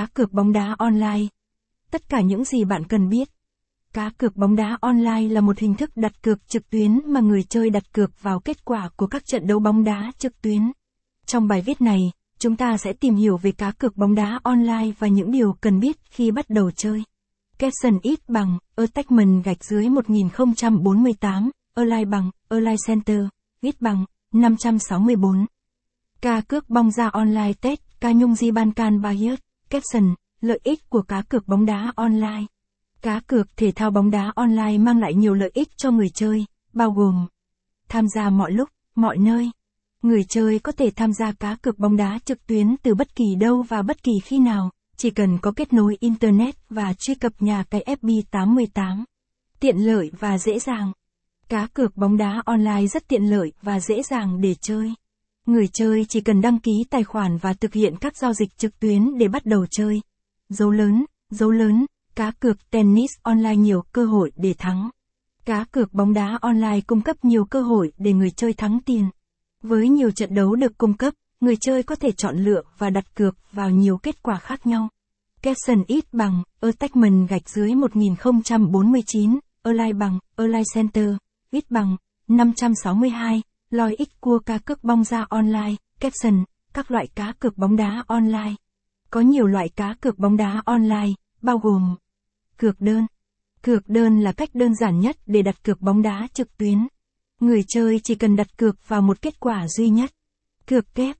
Cá cược bóng đá online. Tất cả những gì bạn cần biết. Cá cược bóng đá online là một hình thức đặt cược trực tuyến mà người chơi đặt cược vào kết quả của các trận đấu bóng đá trực tuyến. Trong bài viết này, chúng ta sẽ tìm hiểu về cá cược bóng đá online và những điều cần biết khi bắt đầu chơi. Capson ít bằng, attachment gạch dưới 1048, online bằng, online center, ít bằng, 564. Ca cước bóng ra online test, ca nhung di ban can Bayern, Capson, lợi ích của cá cược bóng đá online. Cá cược thể thao bóng đá online mang lại nhiều lợi ích cho người chơi, bao gồm tham gia mọi lúc, mọi nơi. Người chơi có thể tham gia cá cược bóng đá trực tuyến từ bất kỳ đâu và bất kỳ khi nào, chỉ cần có kết nối Internet và truy cập nhà cái FB88. Tiện lợi và dễ dàng. Cá cược bóng đá online rất tiện lợi và dễ dàng để chơi. Người chơi chỉ cần đăng ký tài khoản và thực hiện các giao dịch trực tuyến để bắt đầu chơi. Dấu lớn, dấu lớn, cá cược tennis online nhiều cơ hội để thắng. Cá cược bóng đá online cung cấp nhiều cơ hội để người chơi thắng tiền. Với nhiều trận đấu được cung cấp, người chơi có thể chọn lựa và đặt cược vào nhiều kết quả khác nhau. Capson ít bằng, attachment gạch dưới 1049, align bằng, align center, ít bằng, 562, loi ít cua cá cược bóng ra online, caption, các loại cá cược bóng đá online. Có nhiều loại cá cược bóng đá online, bao gồm cược đơn. Cược đơn là cách đơn giản nhất để đặt cược bóng đá trực tuyến. Người chơi chỉ cần đặt cược vào một kết quả duy nhất. Cược kép.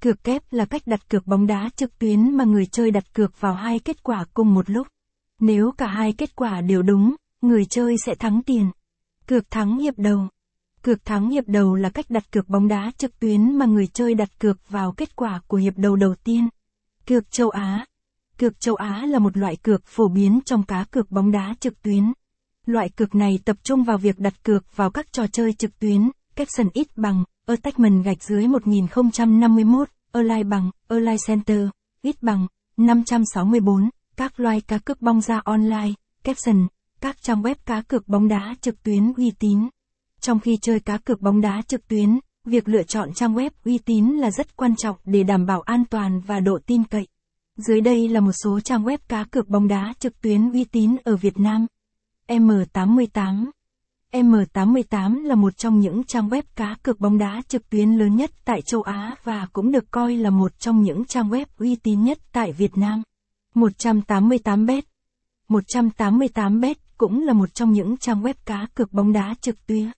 Cược kép là cách đặt cược bóng đá trực tuyến mà người chơi đặt cược vào hai kết quả cùng một lúc. Nếu cả hai kết quả đều đúng, người chơi sẽ thắng tiền. Cược thắng hiệp đầu. Cược thắng hiệp đầu là cách đặt cược bóng đá trực tuyến mà người chơi đặt cược vào kết quả của hiệp đầu đầu tiên. Cược châu Á. Cược châu Á là một loại cược phổ biến trong cá cược bóng đá trực tuyến. Loại cược này tập trung vào việc đặt cược vào các trò chơi trực tuyến, caption ít bằng, attachment gạch dưới 1051, align bằng, align center, ít bằng, 564, các loại cá cược bóng ra online, caption, các trang web cá cược bóng đá trực tuyến uy tín. Trong khi chơi cá cược bóng đá trực tuyến, việc lựa chọn trang web uy tín là rất quan trọng để đảm bảo an toàn và độ tin cậy. Dưới đây là một số trang web cá cược bóng đá trực tuyến uy tín ở Việt Nam. M88 M88 là một trong những trang web cá cược bóng đá trực tuyến lớn nhất tại châu Á và cũng được coi là một trong những trang web uy tín nhất tại Việt Nam. 188bet 188bet cũng là một trong những trang web cá cược bóng đá trực tuyến